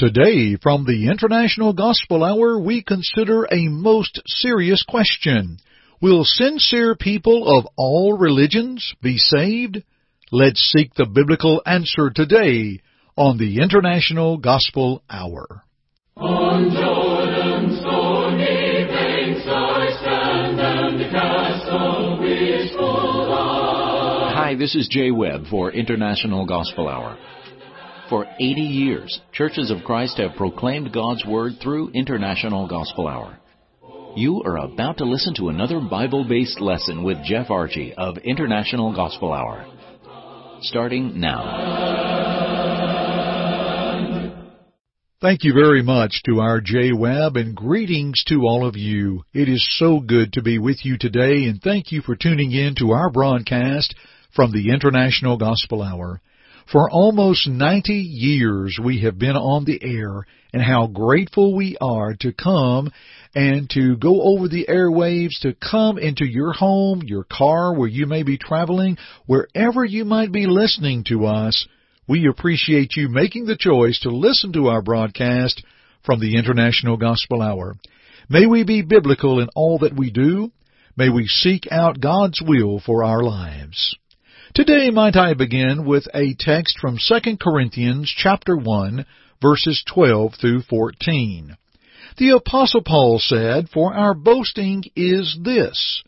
Today, from the International Gospel Hour, we consider a most serious question. Will sincere people of all religions be saved? Let's seek the biblical answer today on the International Gospel Hour. On Jordan's banks I stand and cast a wistful eye. Hi, this is Jay Webb for International Gospel Hour. For 80 years, Churches of Christ have proclaimed God's Word through International Gospel Hour. You are about to listen to another Bible based lesson with Jeff Archie of International Gospel Hour. Starting now. Thank you very much to our Jay Webb and greetings to all of you. It is so good to be with you today and thank you for tuning in to our broadcast from the International Gospel Hour. For almost 90 years we have been on the air and how grateful we are to come and to go over the airwaves, to come into your home, your car, where you may be traveling, wherever you might be listening to us. We appreciate you making the choice to listen to our broadcast from the International Gospel Hour. May we be biblical in all that we do. May we seek out God's will for our lives. Today might I begin with a text from 2 Corinthians chapter 1 verses 12 through 14. The apostle Paul said, For our boasting is this,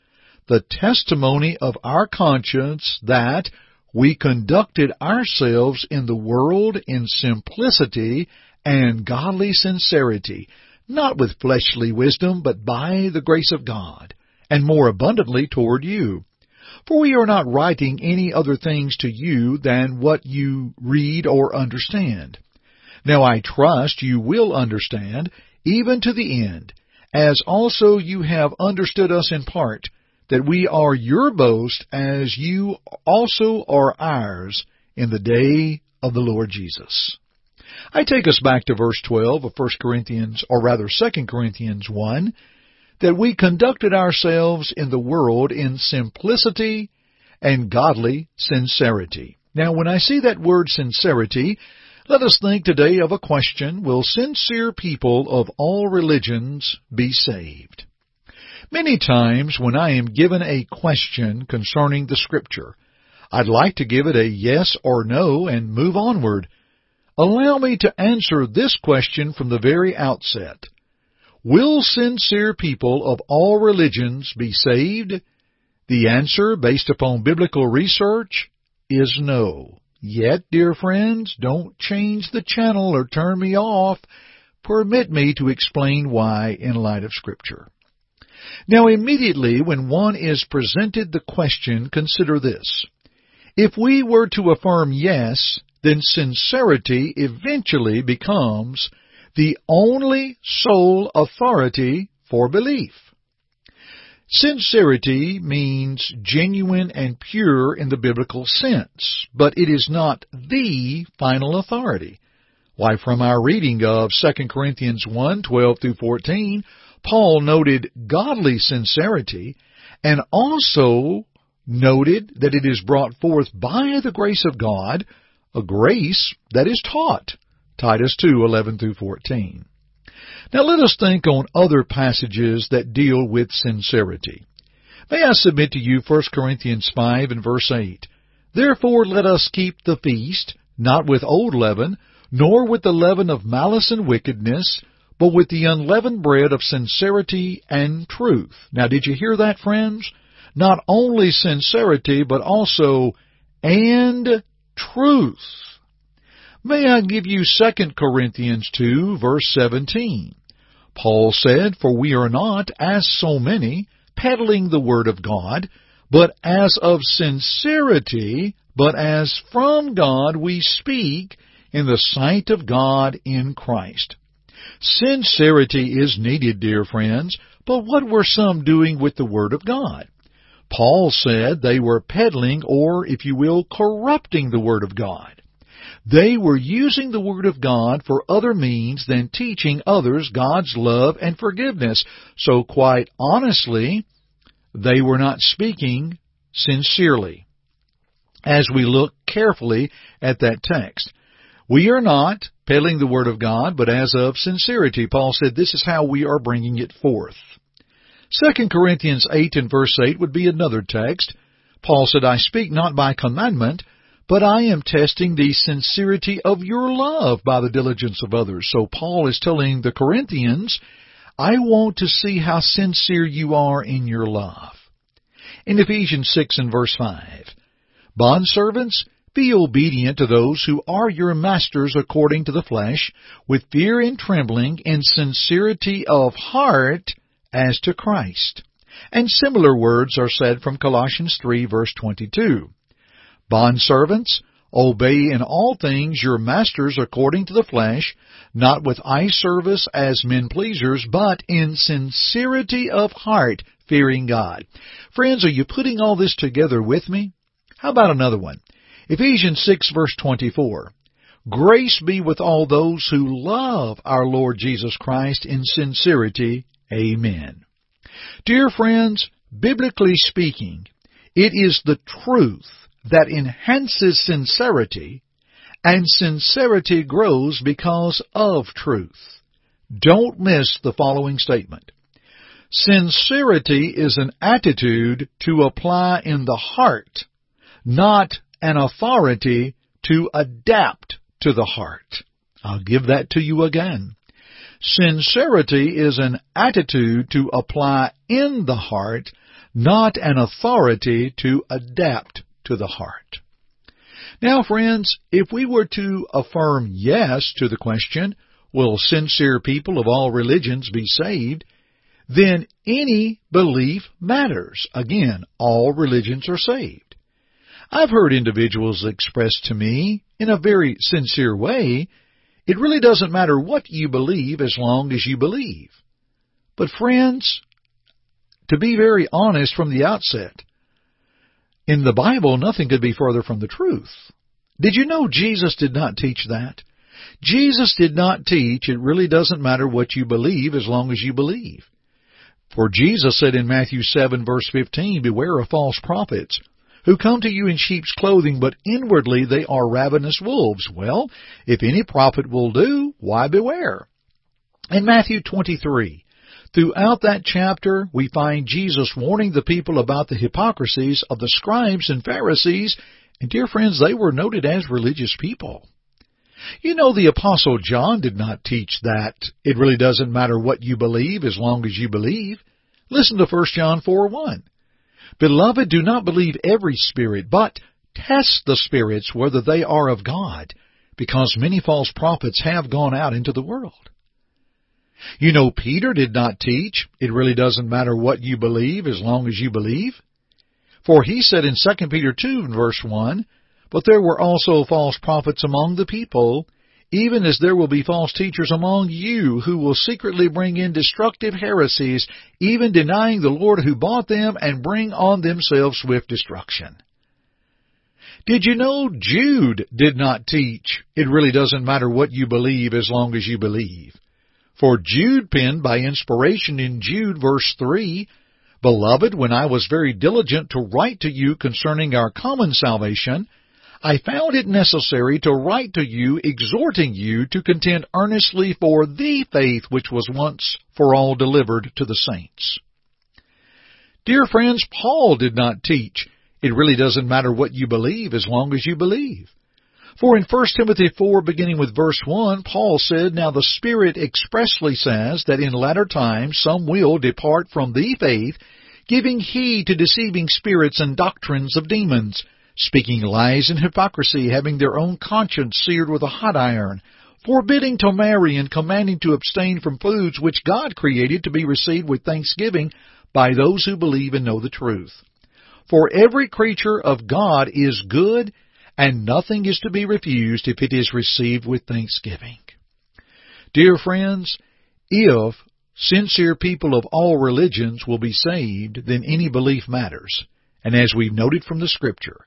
the testimony of our conscience that we conducted ourselves in the world in simplicity and godly sincerity, not with fleshly wisdom, but by the grace of God, and more abundantly toward you for we are not writing any other things to you than what you read or understand. Now I trust you will understand, even to the end, as also you have understood us in part, that we are your boast as you also are ours in the day of the Lord Jesus. I take us back to verse 12 of 1 Corinthians, or rather 2 Corinthians 1, that we conducted ourselves in the world in simplicity and godly sincerity. Now, when I see that word sincerity, let us think today of a question, will sincere people of all religions be saved? Many times when I am given a question concerning the Scripture, I'd like to give it a yes or no and move onward. Allow me to answer this question from the very outset. Will sincere people of all religions be saved? The answer, based upon biblical research, is no. Yet, dear friends, don't change the channel or turn me off. Permit me to explain why in light of Scripture. Now, immediately when one is presented the question, consider this. If we were to affirm yes, then sincerity eventually becomes the only sole authority for belief. Sincerity means genuine and pure in the biblical sense, but it is not the final authority. Why, from our reading of 2 Corinthians 1, 12 through 14, Paul noted godly sincerity and also noted that it is brought forth by the grace of God, a grace that is taught. Titus 2, 11 through 14. Now let us think on other passages that deal with sincerity. May I submit to you 1 Corinthians 5 and verse 8. Therefore let us keep the feast, not with old leaven, nor with the leaven of malice and wickedness, but with the unleavened bread of sincerity and truth. Now did you hear that, friends? Not only sincerity, but also and truth. May I give you 2 Corinthians 2 verse 17. Paul said, For we are not, as so many, peddling the word of God, but as of sincerity, but as from God we speak in the sight of God in Christ. Sincerity is needed, dear friends, but what were some doing with the Word of God? Paul said they were peddling, or, if you will, corrupting the Word of God. They were using the Word of God for other means than teaching others God's love and forgiveness. So quite honestly, they were not speaking sincerely. As we look carefully at that text, We are not peddling the Word of God, but as of sincerity. Paul said this is how we are bringing it forth. 2 Corinthians 8 and verse 8 would be another text. Paul said, I speak not by commandment, but I am testing the sincerity of your love by the diligence of others. So Paul is telling the Corinthians, I want to see how sincere you are in your love. In Ephesians 6 and verse 5, Bondservants, be obedient to those who are your masters according to the flesh, with fear and trembling, and sincerity of heart, as to Christ. And similar words are said from Colossians 3 verse 22. Bondservants, obey in all things your masters according to the flesh, not with eye service as men pleasers, but in sincerity of heart, fearing God. Friends, are you putting all this together with me? How about another one? Ephesians 6 verse 24. Grace be with all those who love our Lord Jesus Christ in sincerity. Amen. Dear friends, biblically speaking, it is the truth that enhances sincerity, and sincerity grows because of truth. Don't miss the following statement. Sincerity is an attitude to apply in the heart, not an authority to adapt to the heart. I'll give that to you again. Sincerity is an attitude to apply in the heart, not an authority to adapt to the heart. Now, friends, if we were to affirm yes to the question, will sincere people of all religions be saved? Then any belief matters. Again, all religions are saved. I've heard individuals express to me, in a very sincere way, it really doesn't matter what you believe as long as you believe. But friends, to be very honest from the outset, in the Bible nothing could be further from the truth. Did you know Jesus did not teach that? Jesus did not teach it really doesn't matter what you believe as long as you believe. For Jesus said in Matthew 7 verse 15, Beware of false prophets who come to you in sheep's clothing, but inwardly they are ravenous wolves. Well, if any prophet will do, why beware? In Matthew 23, throughout that chapter, we find Jesus warning the people about the hypocrisies of the scribes and Pharisees, and dear friends, they were noted as religious people. You know, the Apostle John did not teach that it really doesn't matter what you believe as long as you believe. Listen to 1 John 4 1. Beloved, do not believe every spirit, but test the spirits whether they are of God, because many false prophets have gone out into the world. You know, Peter did not teach, it really doesn't matter what you believe as long as you believe. For he said in 2 Peter 2 verse 1, But there were also false prophets among the people, even as there will be false teachers among you who will secretly bring in destructive heresies, even denying the Lord who bought them and bring on themselves swift destruction. Did you know Jude did not teach, it really doesn't matter what you believe as long as you believe? For Jude penned by inspiration in Jude verse 3, Beloved, when I was very diligent to write to you concerning our common salvation, I found it necessary to write to you, exhorting you to contend earnestly for the faith which was once for all delivered to the saints. Dear friends, Paul did not teach, it really doesn't matter what you believe as long as you believe. For in 1 Timothy 4, beginning with verse 1, Paul said, Now the Spirit expressly says that in latter times some will depart from the faith, giving heed to deceiving spirits and doctrines of demons, speaking lies and hypocrisy, having their own conscience seared with a hot iron, forbidding to marry and commanding to abstain from foods which God created to be received with thanksgiving by those who believe and know the truth. For every creature of God is good, and nothing is to be refused if it is received with thanksgiving. Dear friends, if sincere people of all religions will be saved, then any belief matters. And as we've noted from the Scripture,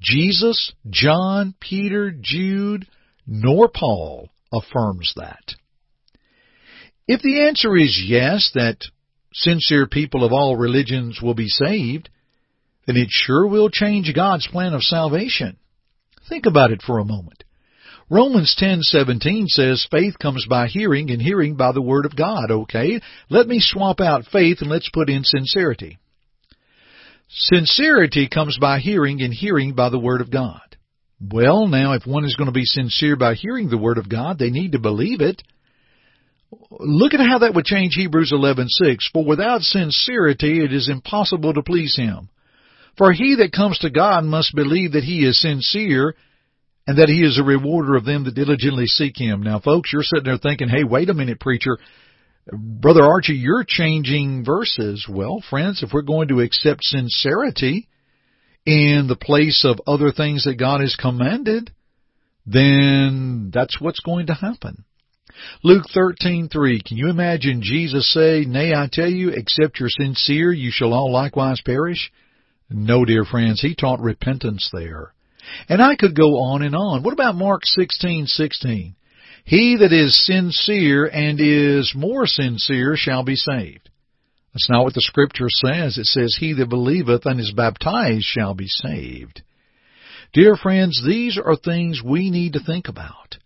Jesus, John, Peter, Jude, nor Paul affirms that. If the answer is yes, that sincere people of all religions will be saved, then it sure will change God's plan of salvation. Think about it for a moment. Romans 10:17 says faith comes by hearing and hearing by the word of God, okay? Let me swap out faith and let's put in sincerity. Sincerity comes by hearing and hearing by the word of God. Well, now if one is going to be sincere by hearing the word of God, they need to believe it. Look at how that would change Hebrews 11:6. For without sincerity it is impossible to please him. For he that comes to God must believe that he is sincere and that he is a rewarder of them that diligently seek him. Now, folks, you're sitting there thinking, hey, wait a minute, preacher. Brother Archie, you're changing verses. Well, friends, if we're going to accept sincerity in the place of other things that God has commanded, then that's what's going to happen. Luke 13:3 Can you imagine Jesus say, "Nay, I tell you, except you're sincere, you shall all likewise perish"? No, dear friends, he taught repentance there. And I could go on and on. What about Mark 16:16? He that is sincere and is more sincere shall be saved. That's not what the scripture says. It says, He that believeth and is baptized shall be saved. Dear friends, these are things we need to think about.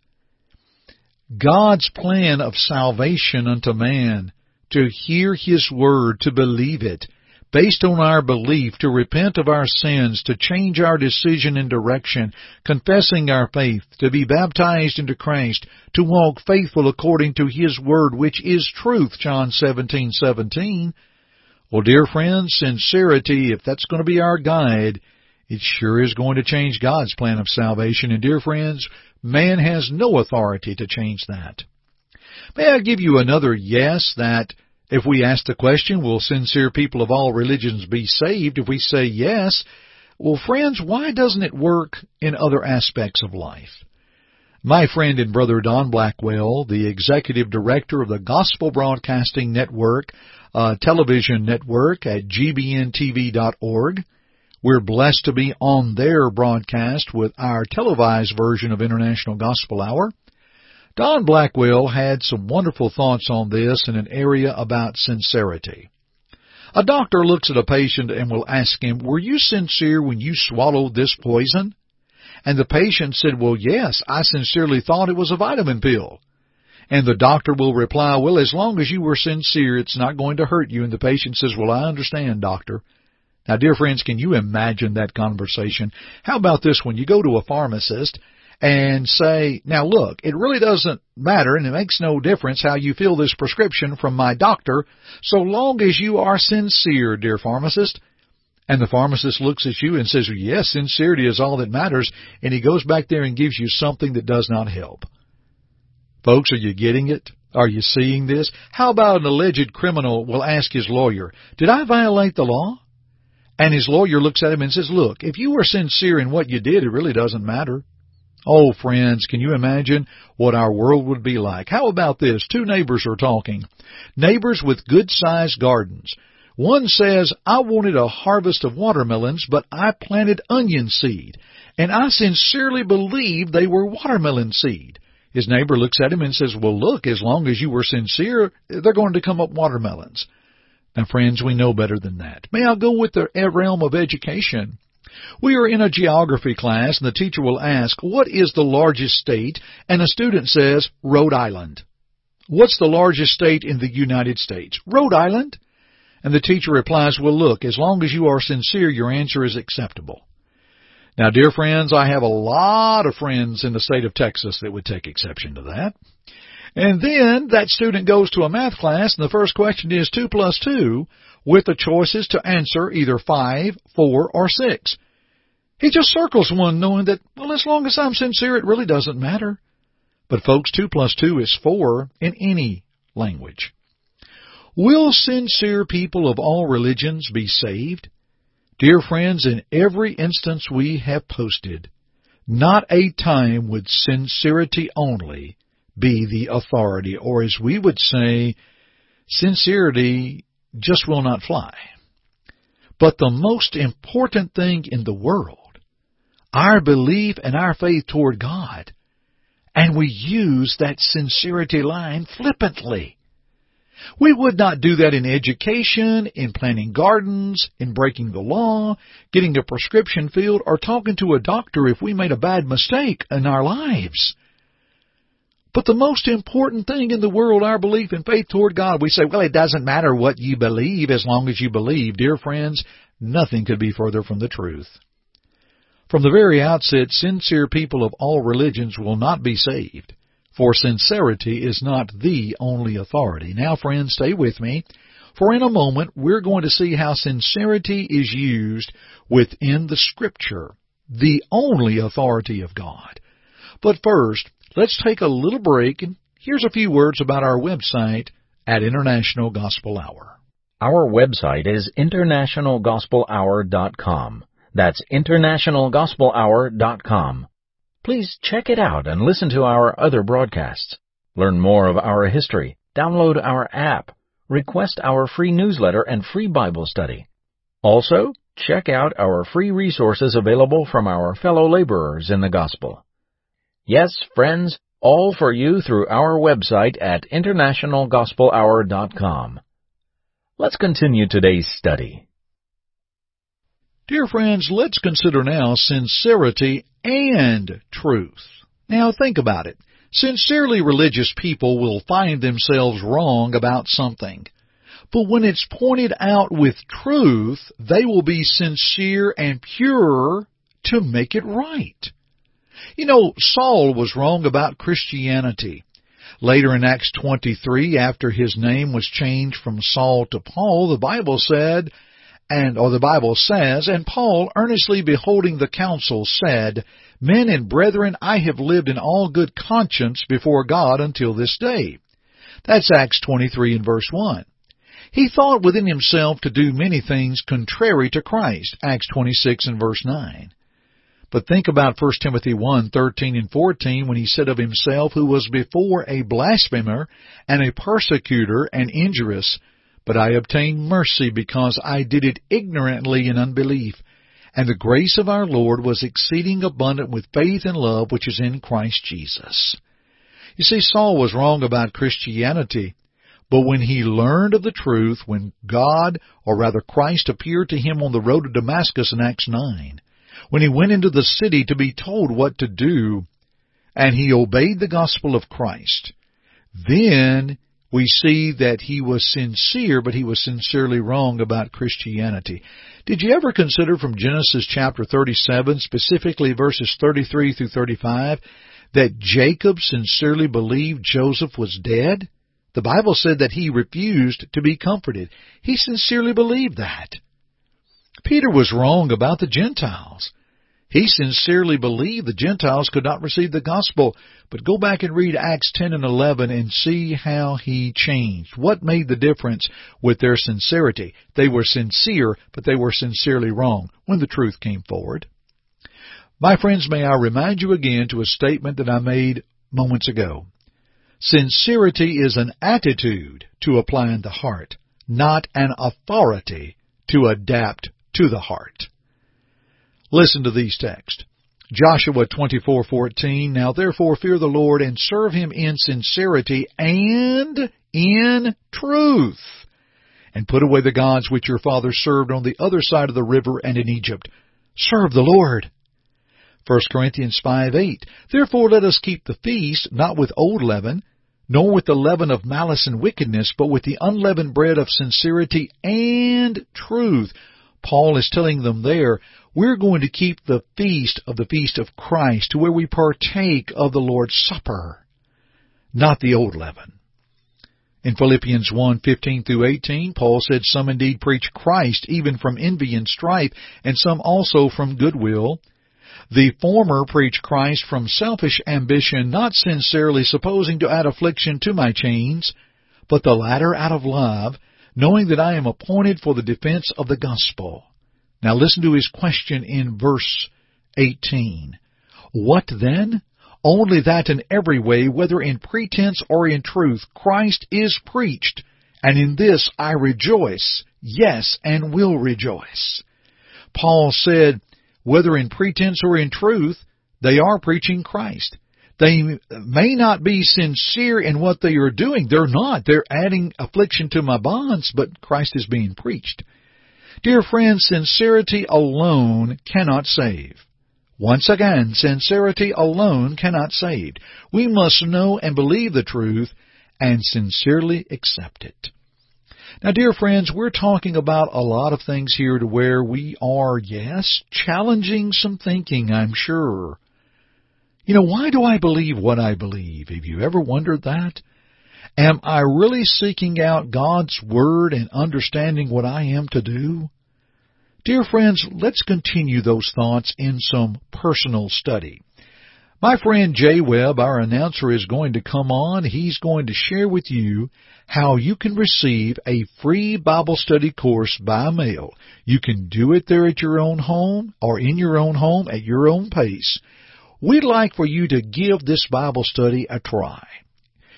God's plan of salvation unto man, to hear His word, to believe it, based on our belief, to repent of our sins, to change our decision and direction, confessing our faith, to be baptized into Christ, to walk faithful according to His Word, which is truth, John 17, 17. Well, dear friends, sincerity, if that's going to be our guide, it sure is going to change God's plan of salvation. And dear friends, man has no authority to change that. May I give you another yes that if we ask the question, will sincere people of all religions be saved? If we say yes, well, friends, why doesn't it work in other aspects of life? My friend and brother Don Blackwell, the executive director of the Gospel Broadcasting Network, uh, television network at gbntv.org, we're blessed to be on their broadcast with our televised version of International Gospel Hour. Don Blackwell had some wonderful thoughts on this in an area about sincerity. A doctor looks at a patient and will ask him, Were you sincere when you swallowed this poison? And the patient said, Well, yes, I sincerely thought it was a vitamin pill. And the doctor will reply, Well, as long as you were sincere, it's not going to hurt you. And the patient says, Well, I understand, doctor. Now, dear friends, can you imagine that conversation? How about this one? You go to a pharmacist and say, now look, it really doesn't matter and it makes no difference how you fill this prescription from my doctor so long as you are sincere, dear pharmacist. And the pharmacist looks at you and says, yes, sincerity is all that matters. And he goes back there and gives you something that does not help. Folks, are you getting it? Are you seeing this? How about an alleged criminal will ask his lawyer, did I violate the law? And his lawyer looks at him and says, look, if you were sincere in what you did, it really doesn't matter. Oh, friends, can you imagine what our world would be like? How about this? Two neighbors are talking. Neighbors with good sized gardens. One says, I wanted a harvest of watermelons, but I planted onion seed, and I sincerely believed they were watermelon seed. His neighbor looks at him and says, Well, look, as long as you were sincere, they're going to come up watermelons. Now, friends, we know better than that. May I go with the realm of education? We are in a geography class and the teacher will ask, what is the largest state? And a student says, Rhode Island. What's the largest state in the United States? Rhode Island. And the teacher replies, well look, as long as you are sincere, your answer is acceptable. Now, dear friends, I have a lot of friends in the state of Texas that would take exception to that. And then that student goes to a math class and the first question is 2 plus 2 with the choices to answer either 5, 4, or 6. He just circles one knowing that, well, as long as I'm sincere, it really doesn't matter. But folks, 2 plus 2 is 4 in any language. Will sincere people of all religions be saved? Dear friends, in every instance we have posted, not a time would sincerity only be the authority, or as we would say, sincerity just will not fly. But the most important thing in the world our belief and our faith toward God. And we use that sincerity line flippantly. We would not do that in education, in planting gardens, in breaking the law, getting a prescription filled, or talking to a doctor if we made a bad mistake in our lives. But the most important thing in the world, our belief and faith toward God, we say, well, it doesn't matter what you believe as long as you believe. Dear friends, nothing could be further from the truth. From the very outset, sincere people of all religions will not be saved, for sincerity is not the only authority. Now, friends, stay with me, for in a moment we're going to see how sincerity is used within the Scripture, the only authority of God. But first, let's take a little break and here's a few words about our website at International Gospel Hour. Our website is internationalgospelhour.com. That's internationalgospelhour.com. Please check it out and listen to our other broadcasts. Learn more of our history, download our app, request our free newsletter and free Bible study. Also, check out our free resources available from our fellow laborers in the gospel. Yes, friends, all for you through our website at internationalgospelhour.com. Let's continue today's study. Dear friends, let's consider now sincerity and truth. Now think about it. Sincerely religious people will find themselves wrong about something. But when it's pointed out with truth, they will be sincere and pure to make it right. You know, Saul was wrong about Christianity. Later in Acts 23, after his name was changed from Saul to Paul, the Bible said, and or the Bible says, and Paul, earnestly beholding the council, said, Men and brethren, I have lived in all good conscience before God until this day. That's Acts 23 and verse 1. He thought within himself to do many things contrary to Christ. Acts 26 and verse 9. But think about 1 Timothy 1, 13 and 14 when he said of himself, who was before a blasphemer and a persecutor and injurious, but I obtained mercy because I did it ignorantly in unbelief. And the grace of our Lord was exceeding abundant with faith and love which is in Christ Jesus. You see, Saul was wrong about Christianity, but when he learned of the truth, when God, or rather Christ, appeared to him on the road to Damascus in Acts 9, when he went into the city to be told what to do, and he obeyed the gospel of Christ, then we see that he was sincere, but he was sincerely wrong about Christianity. Did you ever consider from Genesis chapter 37, specifically verses 33 through 35, that Jacob sincerely believed Joseph was dead? The Bible said that he refused to be comforted. He sincerely believed that. Peter was wrong about the Gentiles. He sincerely believed the Gentiles could not receive the gospel. But go back and read Acts 10 and 11 and see how he changed. What made the difference with their sincerity? They were sincere, but they were sincerely wrong when the truth came forward. My friends, may I remind you again to a statement that I made moments ago. Sincerity is an attitude to apply in the heart, not an authority to adapt to the heart. Listen to these texts. Joshua 24:14 Now therefore fear the Lord and serve him in sincerity and in truth and put away the gods which your fathers served on the other side of the river and in Egypt serve the Lord 1 Corinthians 5:8 Therefore let us keep the feast not with old leaven nor with the leaven of malice and wickedness but with the unleavened bread of sincerity and truth Paul is telling them there, we're going to keep the feast of the feast of Christ to where we partake of the Lord's Supper, not the old leaven. In Philippians 1:15 through 18, Paul said, Some indeed preach Christ even from envy and strife, and some also from goodwill. The former preach Christ from selfish ambition, not sincerely supposing to add affliction to my chains, but the latter out of love, knowing that I am appointed for the defense of the gospel. Now listen to his question in verse 18. What then? Only that in every way, whether in pretense or in truth, Christ is preached, and in this I rejoice, yes, and will rejoice. Paul said, whether in pretense or in truth, they are preaching Christ. They may not be sincere in what they are doing. They're not. They're adding affliction to my bonds, but Christ is being preached. Dear friends, sincerity alone cannot save. Once again, sincerity alone cannot save. We must know and believe the truth and sincerely accept it. Now, dear friends, we're talking about a lot of things here to where we are, yes, challenging some thinking, I'm sure. You know, why do I believe what I believe? Have you ever wondered that? Am I really seeking out God's Word and understanding what I am to do? Dear friends, let's continue those thoughts in some personal study. My friend Jay Webb, our announcer, is going to come on. He's going to share with you how you can receive a free Bible study course by mail. You can do it there at your own home or in your own home at your own pace. We'd like for you to give this Bible study a try.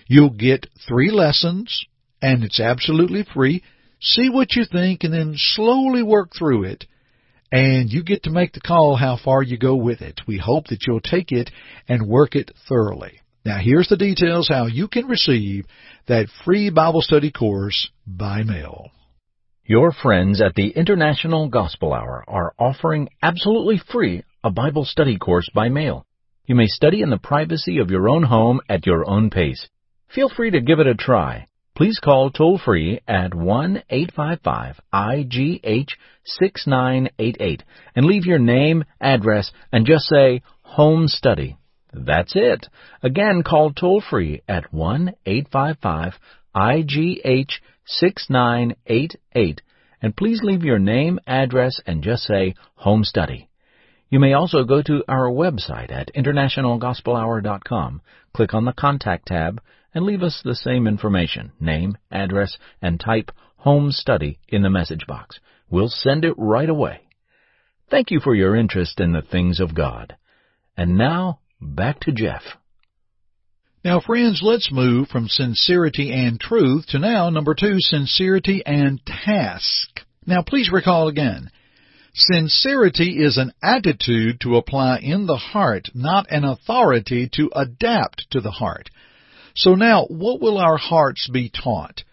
You'll get three lessons, and it's absolutely free. See what you think, and then slowly work through it. And you get to make the call how far you go with it. We hope that you'll take it and work it thoroughly. Now here's the details how you can receive that free Bible study course by mail. Your friends at the International Gospel Hour are offering absolutely free a Bible study course by mail. You may study in the privacy of your own home at your own pace. Feel free to give it a try. Please call toll free at 1 855 IGH 6988 and leave your name, address, and just say home study. That's it. Again, call toll free at 1 855 IGH 6988 and please leave your name, address, and just say home study. You may also go to our website at internationalgospelhour.com, click on the Contact tab, and leave us the same information, name, address, and type Home Study in the message box. We'll send it right away. Thank you for your interest in the things of God. And now, back to Jeff. Now, friends, let's move from sincerity and truth to now, number two, sincerity and task. Now, please recall again. Sincerity is an attitude to apply in the heart, not an authority to adapt to the heart. So now, what will our hearts be taught?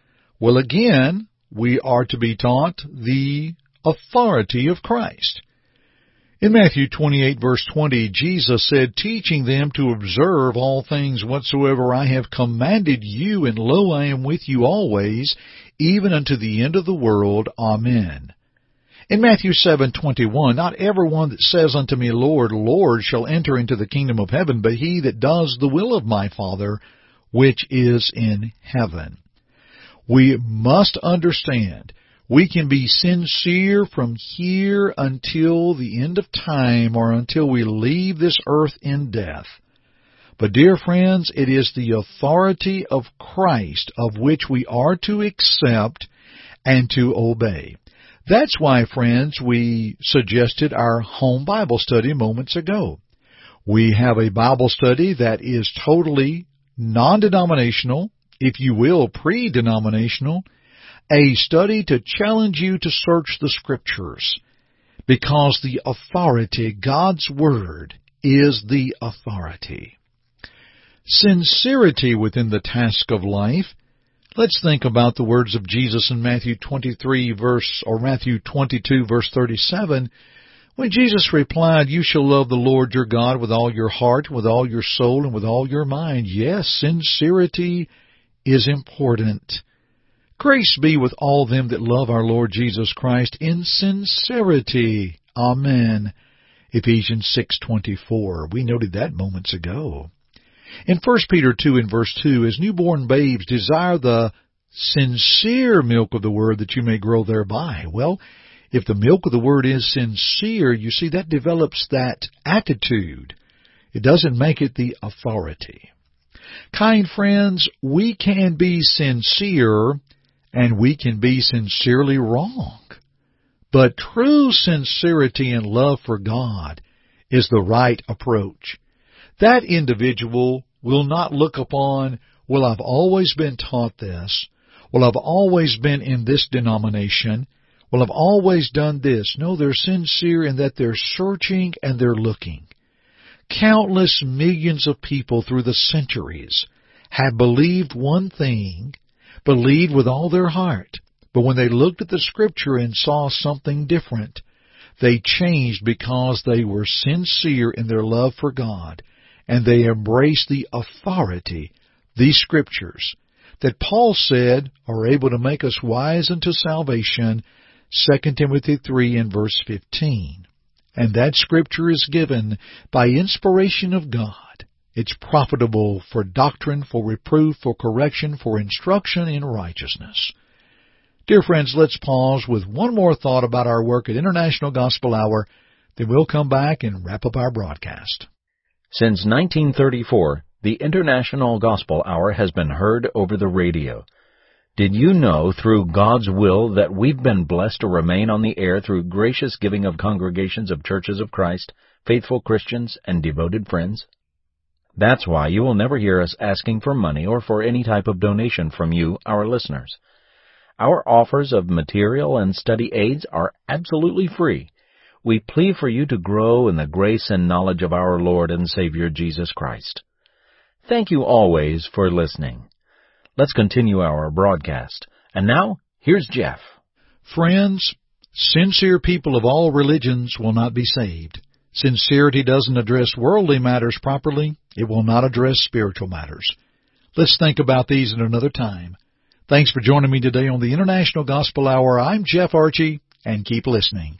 Well, again, we are to be taught the authority of Christ. In Matthew 28 verse 20, Jesus said, teaching them to observe all things whatsoever I have commanded you, and lo, I am with you always, even unto the end of the world. Amen. In Matthew 7:21, not every one that says unto me, Lord, Lord, shall enter into the kingdom of heaven, but he that does the will of my Father which is in heaven. We must understand we can be sincere from here until the end of time or until we leave this earth in death. But dear friends, it is the authority of Christ of which we are to accept and to obey. That's why, friends, we suggested our home Bible study moments ago. We have a Bible study that is totally non-denominational, if you will, pre-denominational, a study to challenge you to search the scriptures because the authority, God's Word, is the authority. Sincerity within the task of life. Let's think about the words of Jesus in Matthew 23 verse, or Matthew 22 verse 37 when Jesus replied, You shall love the Lord your God with all your heart, with all your soul, and with all your mind. Yes, sincerity is important. Grace be with all them that love our Lord Jesus Christ in sincerity. Amen. Ephesians 6:24. We noted that moments ago. In 1 Peter 2 and verse 2, as newborn babes desire the sincere milk of the word that you may grow thereby. Well, if the milk of the word is sincere, you see that develops that attitude. It doesn't make it the authority. Kind friends, we can be sincere and we can be sincerely wrong. But true sincerity and love for God is the right approach. That individual will not look upon, well, I've always been taught this. Well, I've always been in this denomination well, I've always done this. No, they're sincere in that they're searching and they're looking. Countless millions of people through the centuries have believed one thing, believed with all their heart, but when they looked at the scripture and saw something different, They changed because they were sincere in their love for God and they embrace the authority, these scriptures, that Paul said are able to make us wise unto salvation, 2 Timothy 3 and verse 15. And that scripture is given by inspiration of God. It's profitable for doctrine, for reproof, for correction, for instruction in righteousness. Dear friends, let's pause with one more thought about our work at International Gospel Hour, then we'll come back and wrap up our broadcast. Since 1934, the International Gospel Hour has been heard over the radio. Did you know through God's will that we've been blessed to remain on the air through gracious giving of congregations of churches of Christ, faithful Christians, and devoted friends? That's why you will never hear us asking for money or for any type of donation from you, our listeners. Our offers of material and study aids are absolutely free we plead for you to grow in the grace and knowledge of our Lord and Savior Jesus Christ. Thank you always for listening. Let's continue our broadcast. And now, here's Jeff. Friends, sincere people of all religions will not be saved. Sincerity doesn't address worldly matters properly. It will not address spiritual matters. Let's think about these at another time. Thanks for joining me today on the International Gospel Hour. I'm Jeff Archie, and keep listening.